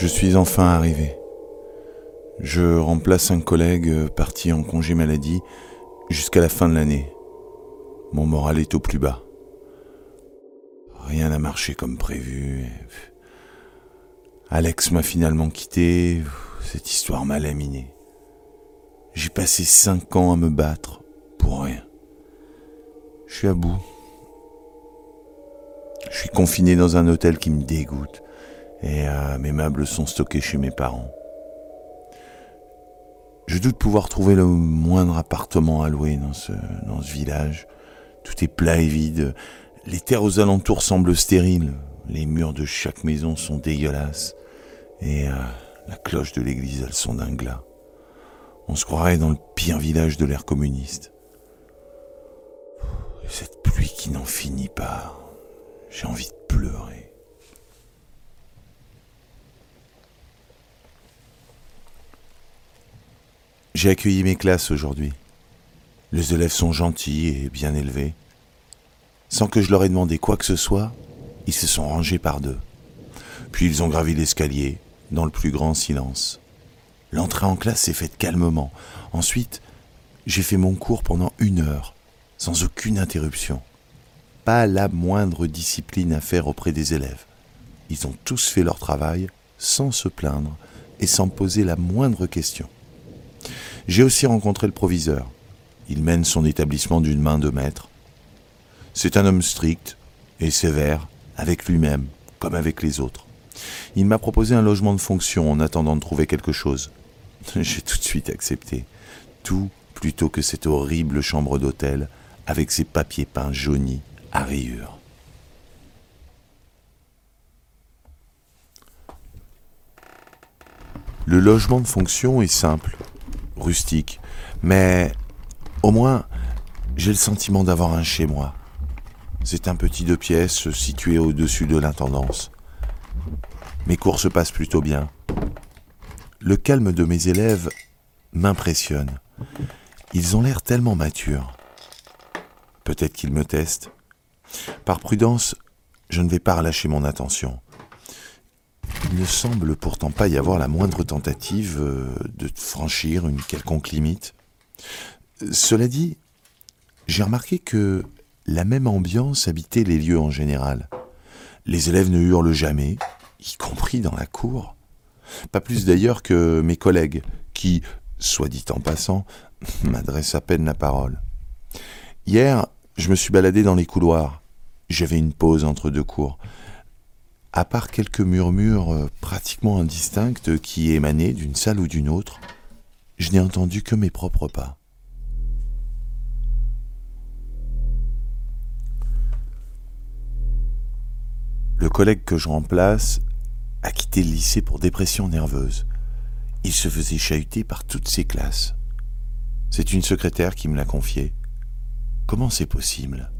Je suis enfin arrivé. Je remplace un collègue parti en congé maladie jusqu'à la fin de l'année. Mon moral est au plus bas. Rien n'a marché comme prévu. Alex m'a finalement quitté. Cette histoire m'a laminé. J'ai passé cinq ans à me battre pour rien. Je suis à bout. Je suis confiné dans un hôtel qui me dégoûte et euh, mes meubles sont stockés chez mes parents. Je doute pouvoir trouver le moindre appartement à louer dans ce, village. Tout est plat et vide. Les terres aux alentours semblent stériles. Les murs de chaque maison sont dégueulasses. Et euh, la cloche de l'église a le son d'un glas. On se croirait dans le pire village de l'ère communiste. Cette pluie qui n'en finit pas. J'ai envie de pleurer. J'ai accueilli mes classes aujourd'hui. Les élèves sont gentils et bien élevés. Sans que je leur ai demandé quoi que ce soit, ils se sont rangés par deux. Puis ils ont gravi l'escalier, dans le plus grand silence. L'entrée en classe s'est faite calmement. Ensuite, j'ai fait mon cours pendant une heure, sans aucune interruption. Pas la moindre discipline à faire auprès des élèves. Ils ont tous fait leur travail sans se plaindre et sans poser la moindre question. J'ai aussi rencontré le proviseur. Il mène son établissement d'une main de maître. C'est un homme strict et sévère avec lui-même comme avec les autres. Il m'a proposé un logement de fonction en attendant de trouver quelque chose. J'ai tout de suite accepté. Tout plutôt que cette horrible chambre d'hôtel avec ses papiers peints jaunis à rayures. Le logement de fonction est simple, mais au moins j'ai le sentiment d'avoir un chez moi. C'est un petit deux pièces situé au-dessus de l'intendance. Mes cours se passent plutôt bien. Le calme de mes élèves m'impressionne. Ils ont l'air tellement matures. Peut-être qu'ils me testent. Par prudence, je ne vais pas relâcher mon attention. Il ne semble pourtant pas y avoir la moindre tentative euh, de franchir une quelconque limite. Cela dit, j'ai remarqué que la même ambiance habitait les lieux en général. Les élèves ne hurlent jamais, y compris dans la cour. Pas plus d'ailleurs que mes collègues, qui, soit dit en passant, m'adressent à peine la parole. Hier, je me suis baladé dans les couloirs. J'avais une pause entre deux cours. À part quelques murmures euh, pratiquement indistincts qui émanaient d'une salle ou d'une autre, je n'ai entendu que mes propres pas. Le collègue que je remplace a quitté le lycée pour dépression nerveuse. Il se faisait chahuter par toutes ses classes. C'est une secrétaire qui me l'a confié. Comment c'est possible?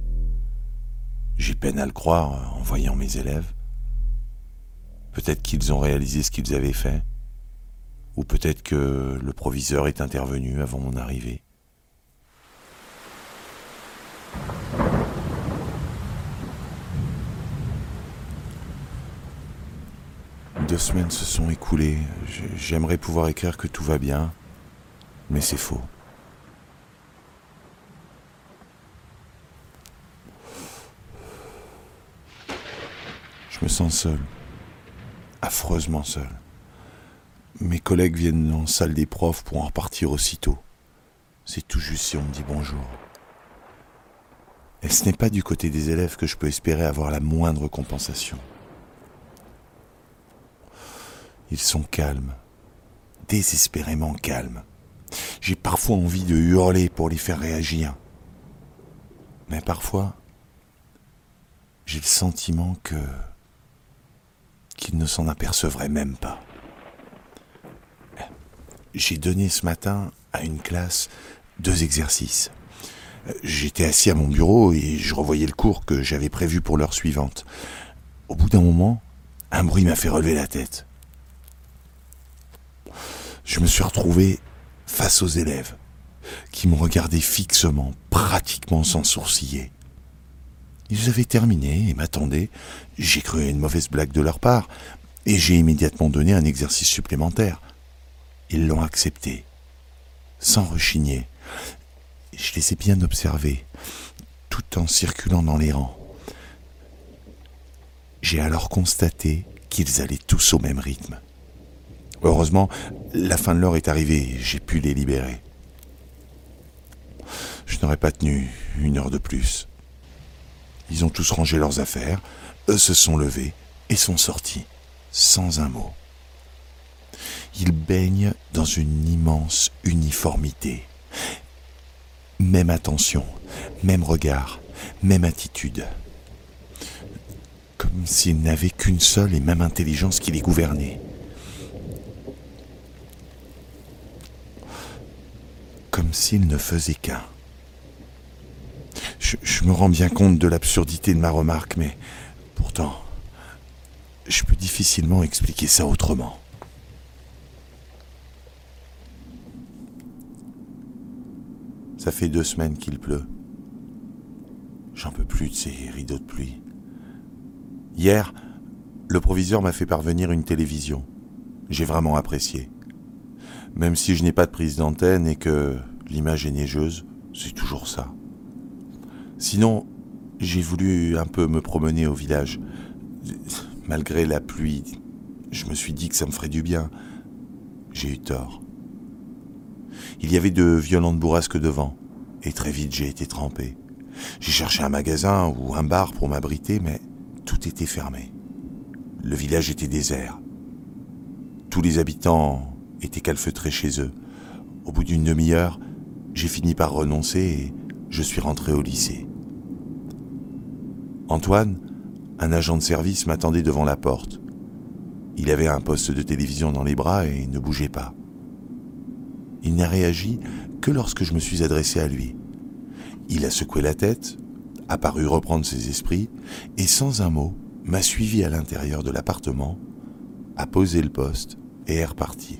J'ai peine à le croire en voyant mes élèves. Peut-être qu'ils ont réalisé ce qu'ils avaient fait, ou peut-être que le proviseur est intervenu avant mon arrivée. Deux semaines se sont écoulées. J'aimerais pouvoir écrire que tout va bien, mais c'est faux. Je me sens seul, affreusement seul. Mes collègues viennent en salle des profs pour en repartir aussitôt. C'est tout juste si on me dit bonjour. Et ce n'est pas du côté des élèves que je peux espérer avoir la moindre compensation. Ils sont calmes, désespérément calmes. J'ai parfois envie de hurler pour les faire réagir. Mais parfois, j'ai le sentiment que qu'ils ne s'en apercevraient même pas. J'ai donné ce matin à une classe deux exercices. J'étais assis à mon bureau et je revoyais le cours que j'avais prévu pour l'heure suivante. Au bout d'un moment, un bruit m'a fait relever la tête je me suis retrouvé face aux élèves qui me regardaient fixement, pratiquement sans sourciller. Ils avaient terminé et m'attendaient. J'ai cru une mauvaise blague de leur part. Et j'ai immédiatement donné un exercice supplémentaire. Ils l'ont accepté, sans rechigner. Je les ai bien observés, tout en circulant dans les rangs. J'ai alors constaté qu'ils allaient tous au même rythme. Heureusement, la fin de l'heure est arrivée j'ai pu les libérer. Je n'aurais pas tenu une heure de plus. Ils ont tous rangé leurs affaires, eux se sont levés et sont sortis, sans un mot. Ils baignent dans une immense uniformité. Même attention, même regard, même attitude. Comme s'ils n'avaient qu'une seule et même intelligence qui les gouvernait. Comme s'ils ne faisaient qu'un. Je, me rends bien compte de l'absurdité de ma remarque, mais pourtant, je peux difficilement expliquer ça autrement. Ça fait deux semaines qu'il pleut. J'en peux plus de ces rideaux de pluie. Hier, le proviseur m'a fait parvenir une télévision. J'ai vraiment apprécié. Même si je n'ai pas de prise d'antenne et que l'image est neigeuse, c'est toujours ça. Sinon, j'ai voulu un peu me promener au village. Malgré la pluie, je me suis dit que ça me ferait du bien. J'ai eu tort. Il y avait de violentes bourrasques devant, et très vite j'ai été trempé. J'ai cherché un magasin ou un bar pour m'abriter, mais tout était fermé. Le village était désert. Tous les habitants étaient calfeutrés chez eux. Au bout d'une demi-heure, j'ai fini par renoncer et je suis rentré au lycée. Antoine, un agent de service, m'attendait devant la porte. Il avait un poste de télévision dans les bras et ne bougeait pas. Il n'a réagi que lorsque je me suis adressé à lui. Il a secoué la tête, a paru reprendre ses esprits, et sans un mot, m'a suivi à l'intérieur de l'appartement, a posé le poste et est reparti.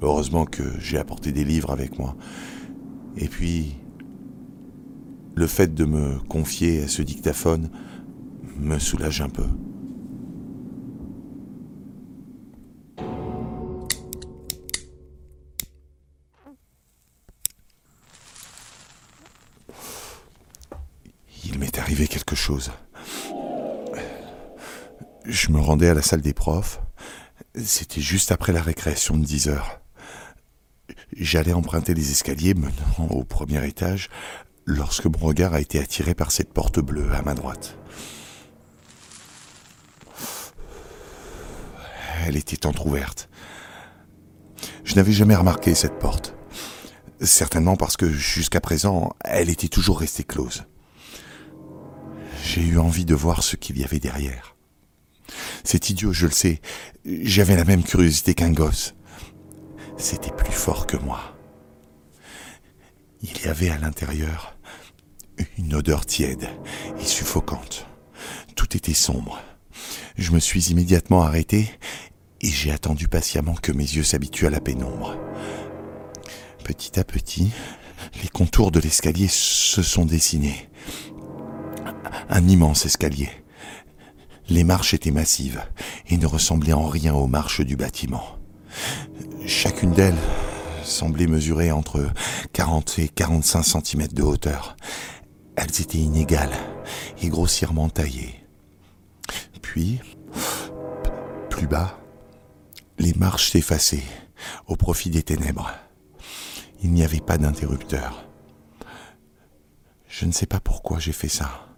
Heureusement que j'ai apporté des livres avec moi. Et puis, le fait de me confier à ce dictaphone me soulage un peu. Il m'est arrivé quelque chose. Je me rendais à la salle des profs. C'était juste après la récréation de 10 heures. J'allais emprunter les escaliers menant au premier étage lorsque mon regard a été attiré par cette porte bleue à ma droite. Elle était entr'ouverte. Je n'avais jamais remarqué cette porte. Certainement parce que jusqu'à présent, elle était toujours restée close. J'ai eu envie de voir ce qu'il y avait derrière. C'est idiot, je le sais. J'avais la même curiosité qu'un gosse. C'était plus fort que moi. Il y avait à l'intérieur une odeur tiède et suffocante. Tout était sombre. Je me suis immédiatement arrêté et j'ai attendu patiemment que mes yeux s'habituent à la pénombre. Petit à petit, les contours de l'escalier se sont dessinés. Un immense escalier. Les marches étaient massives et ne ressemblaient en rien aux marches du bâtiment. Chacune d'elles semblait mesurer entre 40 et 45 cm de hauteur. Elles étaient inégales et grossièrement taillées. Puis, plus bas, les marches s'effaçaient au profit des ténèbres. Il n'y avait pas d'interrupteur. Je ne sais pas pourquoi j'ai fait ça,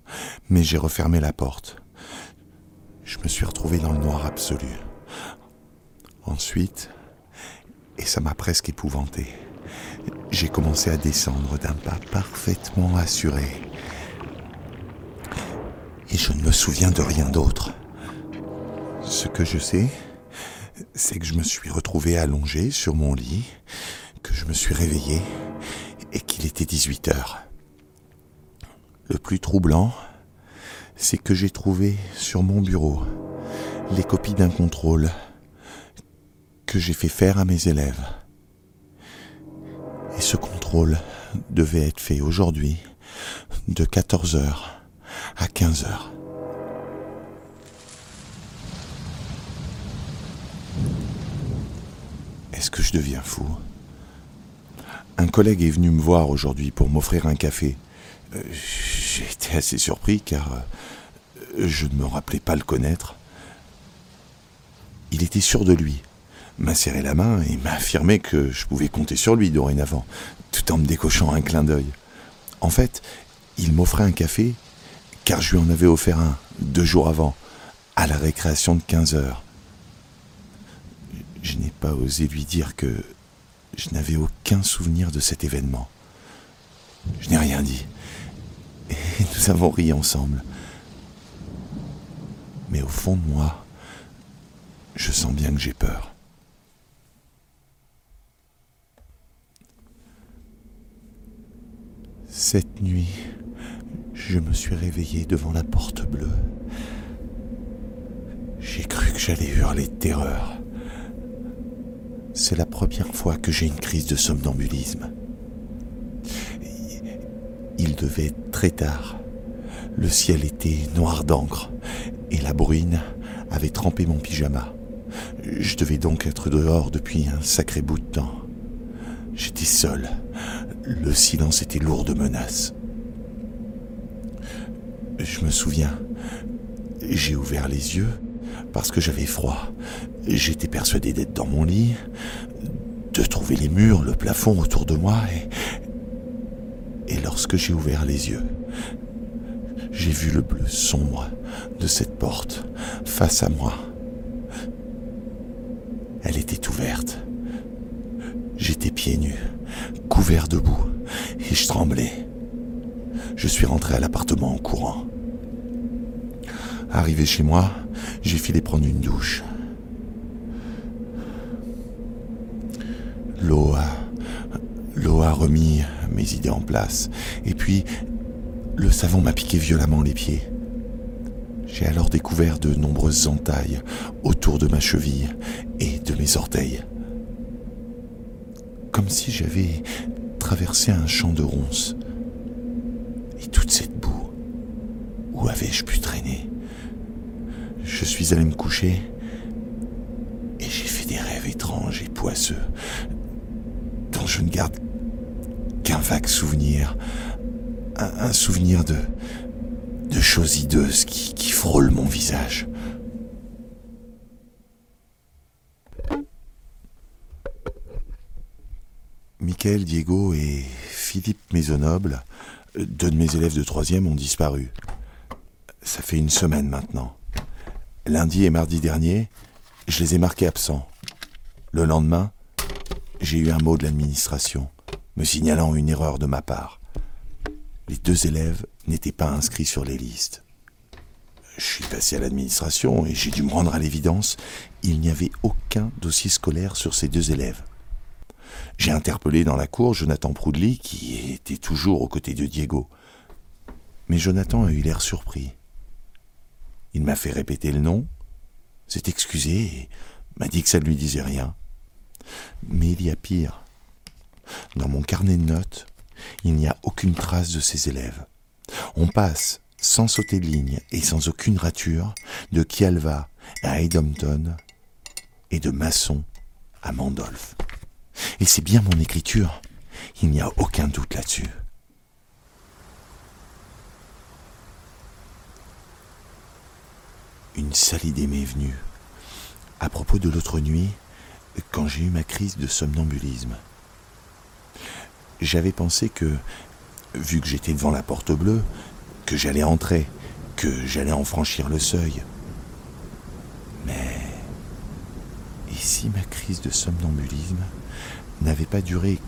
mais j'ai refermé la porte. Je me suis retrouvé dans le noir absolu. Ensuite, et ça m'a presque épouvanté, j'ai commencé à descendre d'un pas parfaitement assuré. Et je ne me souviens de rien d'autre. Ce que je sais, c'est que je me suis retrouvé allongé sur mon lit, que je me suis réveillé et qu'il était 18 heures. Le plus troublant, c'est que j'ai trouvé sur mon bureau les copies d'un contrôle que j'ai fait faire à mes élèves. Et ce contrôle devait être fait aujourd'hui de 14h à 15h. Est-ce que je deviens fou? Un collègue est venu me voir aujourd'hui pour m'offrir un café. Euh, j'ai été assez surpris car euh, je ne me rappelais pas le connaître. Il était sûr de lui m'a serré la main et m'a affirmé que je pouvais compter sur lui dorénavant, tout en me décochant un clin d'œil. En fait, il m'offrait un café car je lui en avais offert un deux jours avant, à la récréation de 15 heures. Je n'ai pas osé lui dire que je n'avais aucun souvenir de cet événement. Je n'ai rien dit. Et nous avons ri ensemble. Mais au fond de moi, je sens bien que j'ai peur. Cette nuit, je me suis réveillé devant la porte bleue. J'ai cru que j'allais hurler de terreur. C'est la première fois que j'ai une crise de somnambulisme. Il devait être très tard. Le ciel était noir d'encre et la bruine avait trempé mon pyjama. Je devais donc être dehors depuis un sacré bout de temps. J'étais seul. Le silence était lourd de menaces. Je me souviens, j'ai ouvert les yeux parce que j'avais froid. J'étais persuadé d'être dans mon lit, de trouver les murs, le plafond autour de moi, et, et lorsque j'ai ouvert les yeux, j'ai vu le bleu sombre de cette porte face à moi. Elle était ouverte. J'étais pieds nus, couvert de boue, et je tremblais. Je suis rentré à l'appartement en courant. Arrivé chez moi, j'ai filé prendre une douche. L'eau a, l'eau a remis mes idées en place. Et puis, le savon m'a piqué violemment les pieds. J'ai alors découvert de nombreuses entailles autour de ma cheville et de mes orteils. Comme si j'avais traversé un champ de ronces. Et toute cette boue, où avais-je pu traîner? Je suis allé me coucher et j'ai fait des rêves étranges et poisseux dont je ne garde qu'un vague souvenir, un, souvenir de, de choses hideuses qui, qui frôlent mon visage. Michael Diego et Philippe Maisonnoble, deux de mes élèves de troisième, ont disparu. Ça fait une semaine maintenant. Lundi et mardi dernier, je les ai marqués absents. Le lendemain, j'ai eu un mot de l'administration, me signalant une erreur de ma part. Les deux élèves n'étaient pas inscrits sur les listes. Je suis passé à l'administration et j'ai dû me rendre à l'évidence, il n'y avait aucun dossier scolaire sur ces deux élèves. J'ai interpellé dans la cour Jonathan Proudly, qui était toujours aux côtés de Diego. Mais Jonathan a eu l'air surpris. Il m'a fait répéter le nom, s'est excusé et m'a dit que ça ne lui disait rien. Mais il y a pire. Dans mon carnet de notes, il n'y a aucune trace de ses élèves. On passe, sans sauter de ligne et sans aucune rature, de Kialva à Edompton et de Masson à Mandolf. Et c'est bien mon écriture, il n'y a aucun doute là-dessus. une sale idée m'est venue. À propos de l'autre nuit, quand j'ai eu ma crise de somnambulisme. J'avais pensé que, vu que j'étais devant la porte bleue, que j'allais entrer, que j'allais en franchir le seuil. Mais... Si ma crise de somnambulisme n'avait pas duré,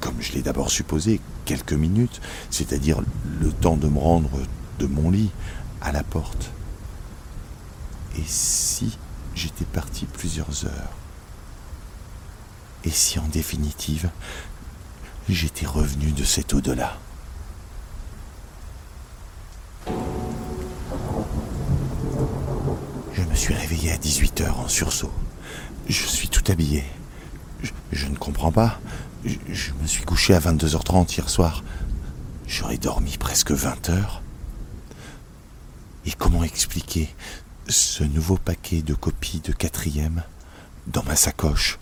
comme je l'ai d'abord supposé, quelques minutes, c'est-à-dire le temps de me rendre de mon lit à la porte. Et si j'étais parti plusieurs heures? Et si en définitive, j'étais revenu de cet au-delà? Je me suis réveillé à 18h en sursaut. Je suis tout habillé. Je, ne comprends pas. Je, me suis couché à 22h30 hier soir. J'aurais dormi presque 20 heures. Et comment expliquer ce nouveau paquet de copies de quatrième dans ma sacoche?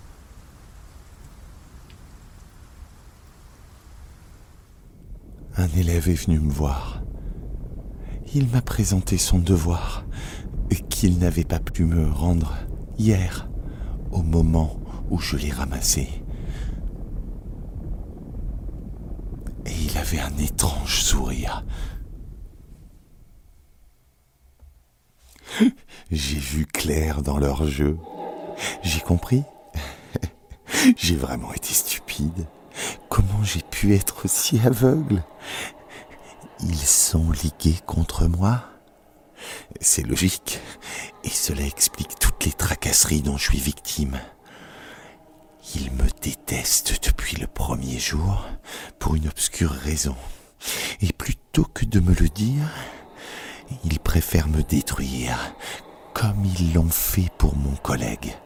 Un élève est venu me voir. Il m'a présenté son devoir qu'il n'avait pas pu me rendre hier au moment où je l'ai ramassé. Et il avait un étrange sourire. J'ai vu clair dans leur jeu. J'ai compris. j'ai vraiment été stupide. Comment j'ai pu être aussi aveugle? Ils sont ligués contre moi C'est logique. Et cela explique toutes les tracasseries dont je suis victime. Ils me détestent depuis le premier jour pour une obscure raison. Et plutôt que de me le dire, ils préfèrent me détruire comme ils l'ont fait pour mon collègue.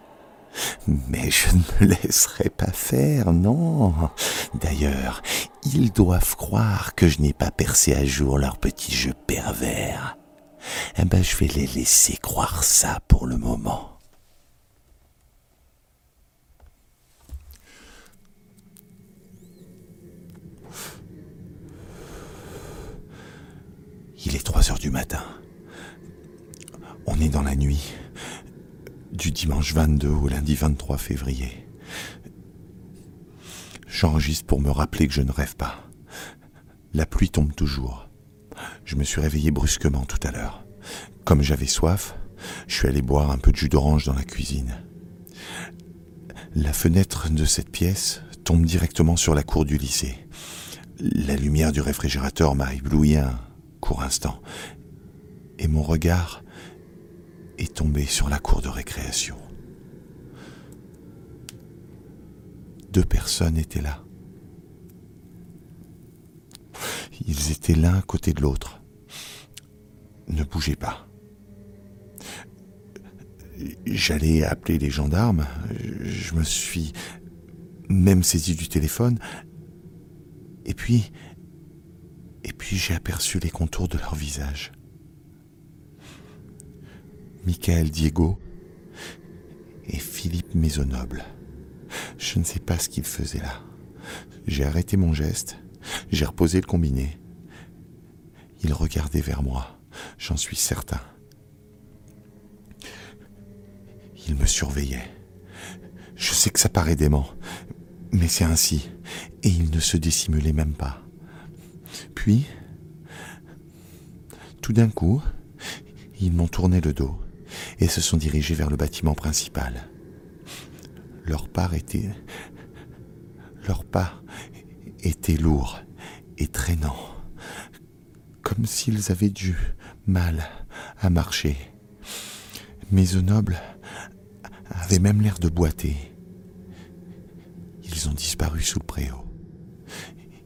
Mais je ne me laisserai pas faire, non. D'ailleurs, ils doivent croire que je n'ai pas percé à jour leur petit jeu pervers. Eh ben, je vais les laisser croire ça pour le moment. Il est 3 heures du matin. On est dans la nuit du dimanche 22 au lundi 23 février. J'enregistre pour me rappeler que je ne rêve pas. La pluie tombe toujours. Je me suis réveillé brusquement tout à l'heure. Comme j'avais soif, je suis allé boire un peu de jus d'orange dans la cuisine. La fenêtre de cette pièce tombe directement sur la cour du lycée. La lumière du réfrigérateur m'a ébloui un court instant. Et mon regard est tombé sur la cour de récréation. Deux personnes étaient là. Ils étaient l'un à côté de l'autre. Ne bougez pas. J'allais appeler les gendarmes. Je me suis même saisi du téléphone. Et puis, et puis j'ai aperçu les contours de leur visage. Michael Diego et Philippe Maisonnoble. Je ne sais pas ce qu'ils faisaient là. J'ai arrêté mon geste, j'ai reposé le combiné. Ils regardaient vers moi, j'en suis certain. Ils me surveillaient. Je sais que ça paraît dément, mais c'est ainsi, et ils ne se dissimulaient même pas. Puis, tout d'un coup, ils m'ont tourné le dos et se sont dirigés vers le bâtiment principal. Leur pas était. Leur pas était lourd et traînant, comme s'ils avaient du mal à marcher. Maisonnoble avait même l'air de boiter. Ils ont disparu sous le préau.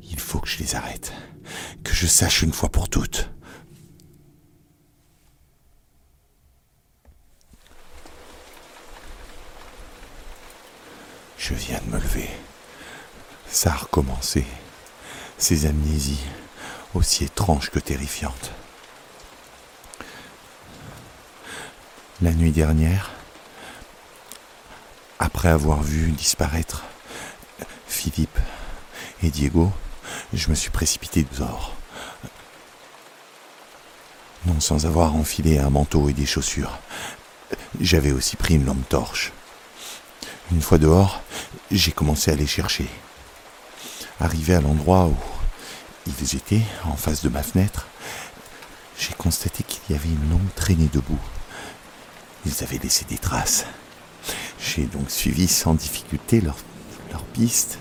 Il faut que je les arrête, que je sache une fois pour toutes. Je viens de me lever. Ça a recommencé. Ces amnésies, aussi étranges que terrifiantes. La nuit dernière, après avoir vu disparaître Philippe et Diego, je me suis précipité dehors. Non sans avoir enfilé un manteau et des chaussures. J'avais aussi pris une lampe torche. Une fois dehors, j'ai commencé à les chercher. Arrivé à l'endroit où ils étaient, en face de ma fenêtre, j'ai constaté qu'il y avait une longue traînée de boue. Ils avaient laissé des traces. J'ai donc suivi sans difficulté leur, piste.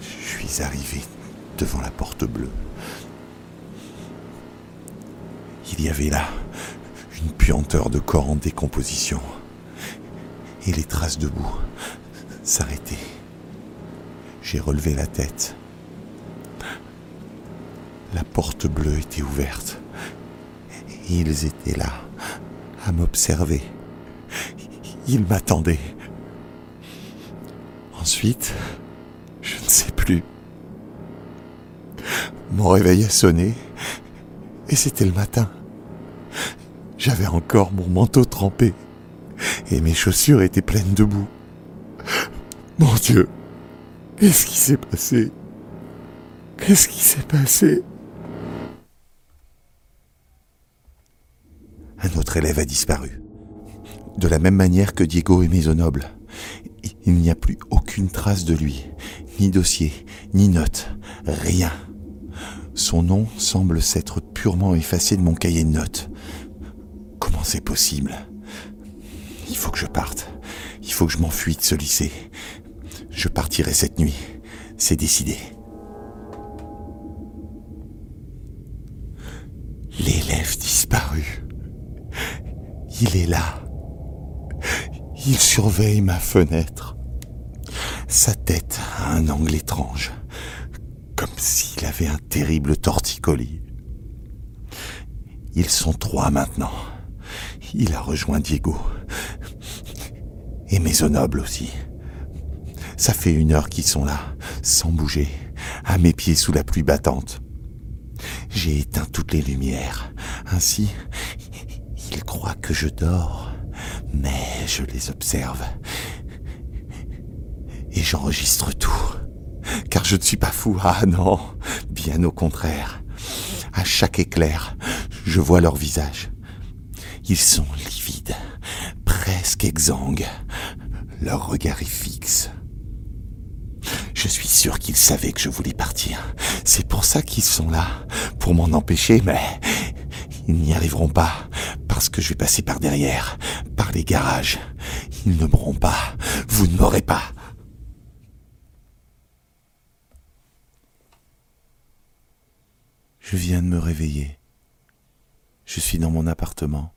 Je suis arrivé devant la porte bleue. Il y avait là une puanteur de corps en décomposition et les traces de boue s'arrêtaient. J'ai relevé la tête. La porte bleue était ouverte. Et ils étaient là, à m'observer. Ils m'attendaient. Ensuite, je ne sais plus. Mon réveil a sonné et c'était le matin. J'avais encore mon manteau trempé et mes chaussures étaient pleines de boue. Mon Dieu, qu'est-ce qui s'est passé? Qu'est-ce qui s'est passé? Un autre élève a disparu. De la même manière que Diego et Maisonnoble. Il n'y a plus aucune trace de lui, ni dossier, ni note, rien. Son nom semble s'être purement effacé de mon cahier de notes. Comment c'est possible? Il faut que je parte. Il faut que je m'enfuis de ce lycée. Je partirai cette nuit. C'est décidé. L'élève disparu. Il est là. Il surveille ma fenêtre. Sa tête a un angle étrange, comme s'il avait un terrible torticolis. Ils sont trois maintenant. Il a rejoint Diego. Et Maisonnoble aussi. Ça fait une heure qu'ils sont là, sans bouger, à mes pieds sous la pluie battante. J'ai éteint toutes les lumières. Ainsi, ils croient que je dors mais je les observe. Et j'enregistre tout. Car je ne suis pas fou, ah non, bien au contraire. À chaque éclair, je vois leur visage. Ils sont livides, presque exsangues. Leur regard est fixe. Je suis sûr qu'ils savaient que je voulais partir. C'est pour ça qu'ils sont là, pour m'en empêcher, mais ils n'y arriveront pas, parce que je vais passer par derrière, par les garages. Ils ne m'auront pas. Vous ne m'aurez pas. Je viens de me réveiller. Je suis dans mon appartement.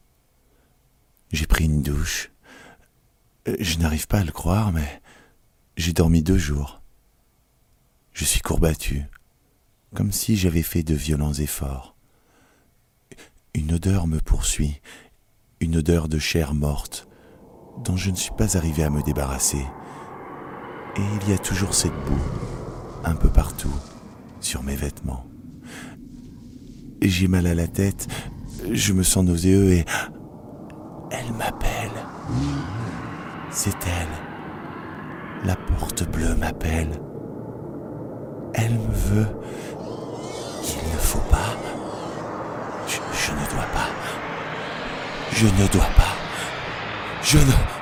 J'ai pris une douche. Euh, je n'arrive pas à le croire, mais j'ai dormi deux jours. Je suis courbattu, comme si j'avais fait de violents efforts. Une odeur me poursuit, une odeur de chair morte, dont je ne suis pas arrivé à me débarrasser. Et il y a toujours cette boue, un peu partout, sur mes vêtements. J'ai mal à la tête, je me sens nauséeux et... Elle m'appelle. C'est elle. La porte bleue m'appelle. Elle me veut. Il ne faut pas. Je ne dois pas. Je ne...